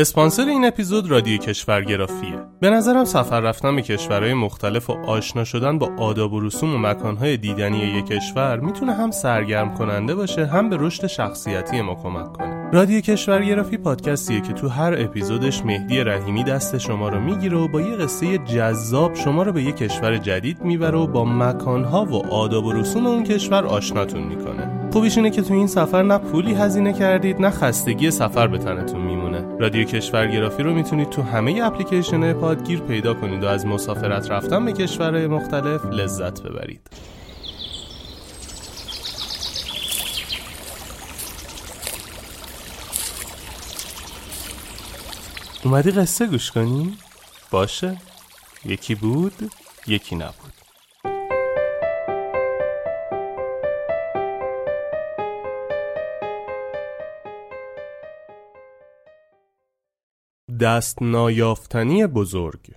اسپانسر این اپیزود رادیو کشورگرافیه. به نظرم سفر رفتن به کشورهای مختلف و آشنا شدن با آداب و رسوم و مکانهای دیدنی یک کشور می‌تونه هم سرگرم کننده باشه هم به رشد شخصیتی ما کمک کنه. رادیو کشورگرافی پادکستیه که تو هر اپیزودش مهدی رحیمی دست شما رو می‌گیره و با یه قصه جذاب شما رو به یک کشور جدید می‌بره و با مکانها و آداب و رسوم اون کشور آشناتون می‌کنه. خوبیش اینه که تو این سفر نه پولی هزینه کردید نه خستگی سفر به تنتون میمونه. رادیو کشورگرافی رو می‌تونید تو همه اپلیکیشن پادگیر پیدا کنید و از مسافرت رفتن به کشورهای مختلف لذت ببرید. اومدی قصه گوش کنی؟ باشه. یکی بود یکی نبود. دست نایافتنی بزرگ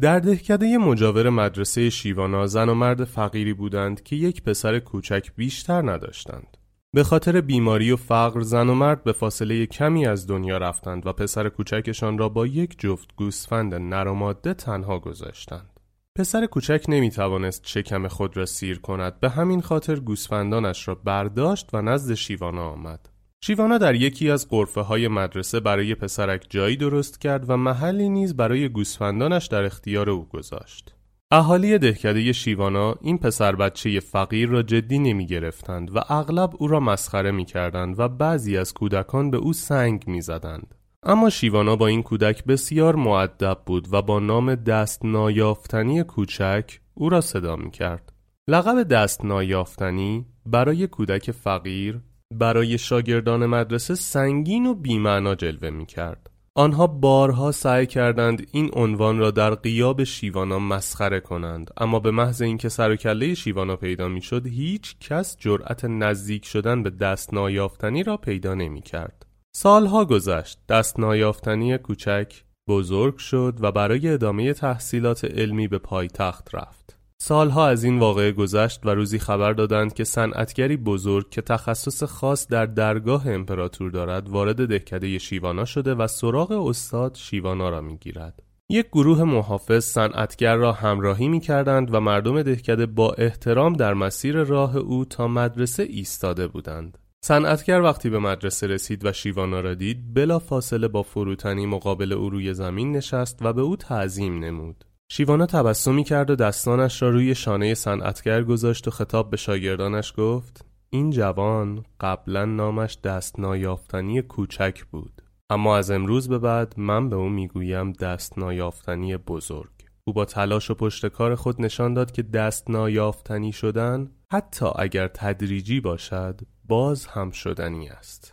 در دهکده مجاور مدرسه شیوانا زن و مرد فقیری بودند که یک پسر کوچک بیشتر نداشتند. به خاطر بیماری و فقر زن و مرد به فاصله کمی از دنیا رفتند و پسر کوچکشان را با یک جفت گوسفند نر و ماده تنها گذاشتند. پسر کوچک نمی توانست شکم خود را سیر کند به همین خاطر گوسفندانش را برداشت و نزد شیوانا آمد. شیوانا در یکی از قرفه های مدرسه برای پسرک جایی درست کرد و محلی نیز برای گوسفندانش در اختیار او گذاشت. اهالی دهکده شیوانا این پسر بچه فقیر را جدی نمی گرفتند و اغلب او را مسخره می کردند و بعضی از کودکان به او سنگ می زدند. اما شیوانا با این کودک بسیار معدب بود و با نام دست نایافتنی کوچک او را صدا می کرد. لقب دست نایافتنی برای کودک فقیر برای شاگردان مدرسه سنگین و بیمعنا جلوه می کرد. آنها بارها سعی کردند این عنوان را در قیاب شیوانا مسخره کنند اما به محض اینکه سر و کله شیوانا پیدا می‌شد هیچ کس جرأت نزدیک شدن به دست نایافتنی را پیدا نمی کرد. سالها گذشت دست نایافتنی کوچک بزرگ شد و برای ادامه تحصیلات علمی به پایتخت رفت. سالها از این واقعه گذشت و روزی خبر دادند که صنعتگری بزرگ که تخصص خاص در درگاه امپراتور دارد وارد دهکده شیوانا شده و سراغ استاد شیوانا را می‌گیرد. یک گروه محافظ صنعتگر را همراهی می کردند و مردم دهکده با احترام در مسیر راه او تا مدرسه ایستاده بودند. صنعتگر وقتی به مدرسه رسید و شیوانا را دید بلا فاصله با فروتنی مقابل او روی زمین نشست و به او تعظیم نمود. شیوانا تبسمی کرد و دستانش را روی شانه صنعتگر گذاشت و خطاب به شاگردانش گفت این جوان قبلا نامش دست نایافتنی کوچک بود اما از امروز به بعد من به او می‌گویم دست نایافتنی بزرگ. او با تلاش و پشت کار خود نشان داد که دست نایافتنی شدن حتی اگر تدریجی باشد باز هم شدنی است.